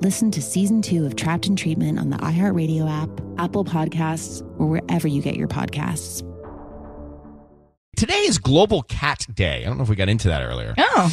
Listen to season two of Trapped in Treatment on the iHeartRadio app, Apple Podcasts, or wherever you get your podcasts. Today is Global Cat Day. I don't know if we got into that earlier. Oh.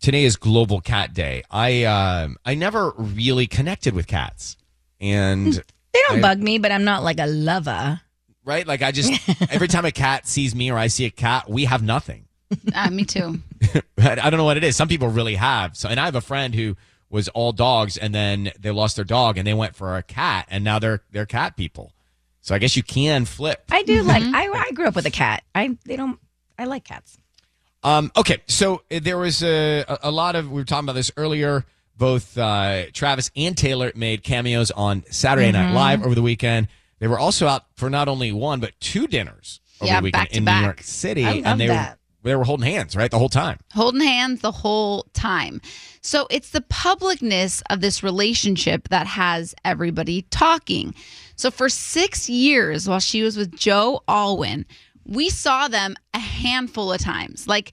Today is Global Cat Day. I um I never really connected with cats, and They don't I- bug me, but I'm not like a lover. right like I just every time a cat sees me or I see a cat, we have nothing. Uh, me too. I I don't know what it is. Some people really have. So, and I have a friend who was all dogs, and then they lost their dog, and they went for a cat, and now they're they're cat people. So I guess you can flip. I do like. I, I grew up with a cat. I they don't. I like cats. Um, okay, so there was a, a, a lot of we were talking about this earlier. Both uh, Travis and Taylor made cameos on Saturday Night Mhm. Live over the weekend. They were also out for not only one but two dinners over Yeah, the weekend back to in back. New York City, I love and they that. They were holding hands right the whole time. holding hands the whole time. So it's the publicness of this relationship that has everybody talking. So for six years, while she was with Joe Alwyn, we saw them a handful of times. Like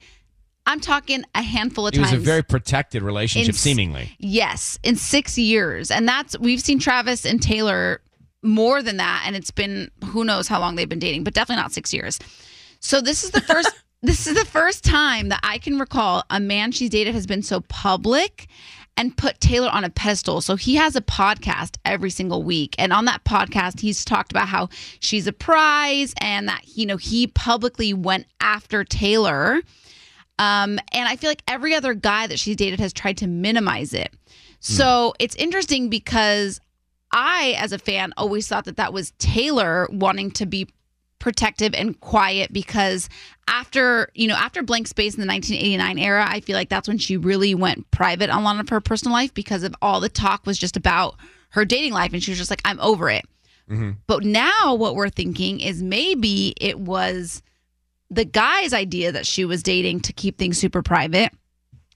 I'm talking a handful of times. It was a very protected relationship, In seemingly. Yes, in six years. And that's, we've seen Travis and Taylor more than that. And it's been, who knows how long they've been dating, but definitely not six years. So this is the first, this is the first time that I can recall a man she's dated has been so public and put Taylor on a pedestal. So he has a podcast every single week. And on that podcast, he's talked about how she's a prize and that, you know, he publicly went after Taylor. Um, and I feel like every other guy that she's dated has tried to minimize it. So it's interesting because I, as a fan, always thought that that was Taylor wanting to be protective and quiet because after you know after blank space in the 1989 era i feel like that's when she really went private on a lot of her personal life because of all the talk was just about her dating life. And she was just like i'm over it. Mm-hmm. But now what we're thinking is maybe it was the guy's idea that she was dating to keep things super private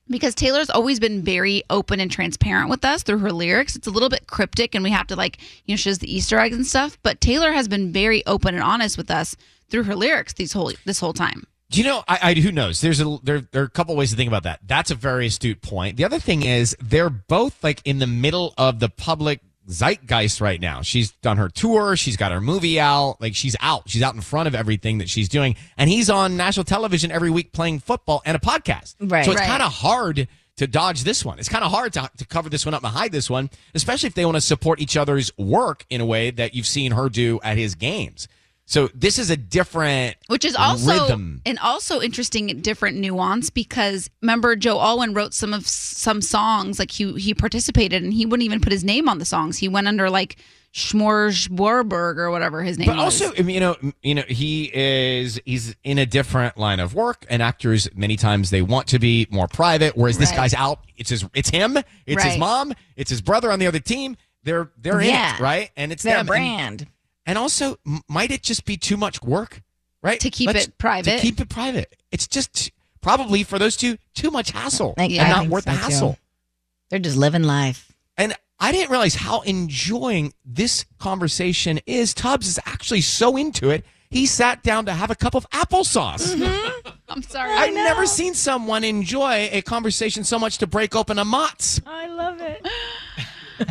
because Taylor's always been very open and transparent with us through her lyrics. It's a little bit cryptic and we have to like, you know, she does the Easter eggs and stuff, but Taylor has been very open and honest with us through her lyrics these whole this whole time. Do you know? I, I who knows? There's a there there are a couple ways to think about that. That's a very astute point. The other thing is they're both like in the middle of the public zeitgeist right now. She's done her tour. She's got her movie out. Like she's out. She's out in front of everything that she's doing. And he's on national television every week playing football and a podcast. Right. So it's Right. kind of hard to dodge this one. It's kind of hard to, to cover this one up and hide this one, especially if they want to support each other's work in a way that you've seen her do at his games. So this is a different Which is also rhythm. an also interesting different nuance because remember Joe Alwyn wrote some of some songs like he he participated and he wouldn't even put his name on the songs. He went under like Schmorsborberg or whatever his name But was. also, I mean, you know, you know, he is he's in a different line of work, and actors many times they want to be more private, whereas this guy's out. It's his, it's him, it's his mom, it's his brother on the other team. They're they're in Yeah. it, right? And it's Their them. And- brand. And, also, m- might it just be too much work, right? To keep it private. To keep it private. It's just probably for those two too much hassle Like, and I not think worth the so, too. hassle. They're just living life. And I didn't realize how enjoying this conversation is. Tubbs is actually so into it. He sat down to have a cup of applesauce. Mm-hmm. I'm sorry. I've never seen someone enjoy a conversation so much to break open a Mott's. I love it.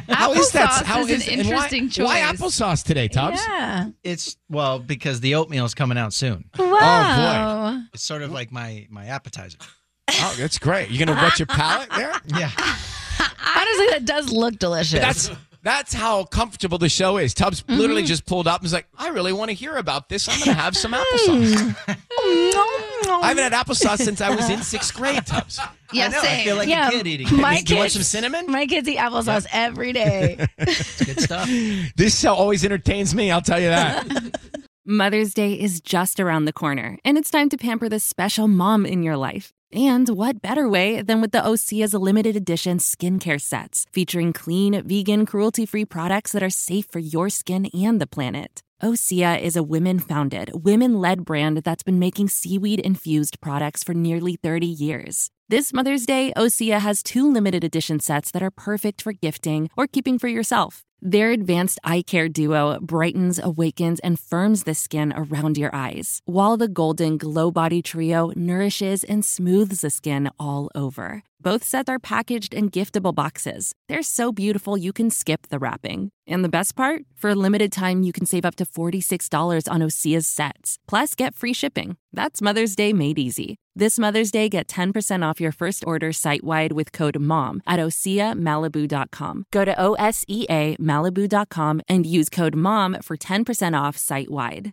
How is that? Applesauce How is an and why- interesting choice. Why applesauce today, Tubbs? Yeah. It's well because the oatmeal is coming out soon. Oh, wow. Oh, it's sort of like my my appetizer. Oh, that's great. You're gonna wet your palate there? Yeah. Honestly, that does look delicious. That's that's how comfortable the show is. Tubbs Mm-hmm. literally just pulled up and was like, I really want to hear about this. I'm gonna have some applesauce. I haven't had applesauce since I was in sixth grade, Tubbs. Yeah, I know. same. I feel like Yeah, a kid eating. my it. Do you want kids- some cinnamon? My kids eat applesauce every day. It's good stuff. This show always entertains me, I'll tell you that. Mother's Day is just around the corner, and it's time to pamper the special mom in your life. And what better way than with the Osea's limited edition skincare sets, featuring clean, vegan, cruelty free products that are safe for your skin and the planet. Osea is a women founded, women led brand that's been making seaweed infused products for nearly 30 years. This Mother's Day, Osea has two limited edition sets that are perfect for gifting or keeping for yourself. Their advanced eye care duo brightens, awakens, and firms the skin around your eyes, while the golden glow body trio nourishes and smooths the skin all over. Both sets are packaged in giftable boxes. They're so beautiful you can skip the wrapping. And the best part? For a limited time, you can save up to $46 on Osea's sets. Plus, get free shipping. That's Mother's Day made easy. This Mother's Day, get 10% off your first order site wide with code MOM at OseaMalibu.com. Go to O S E A Malibu.com and use code MOM for 10% off site wide.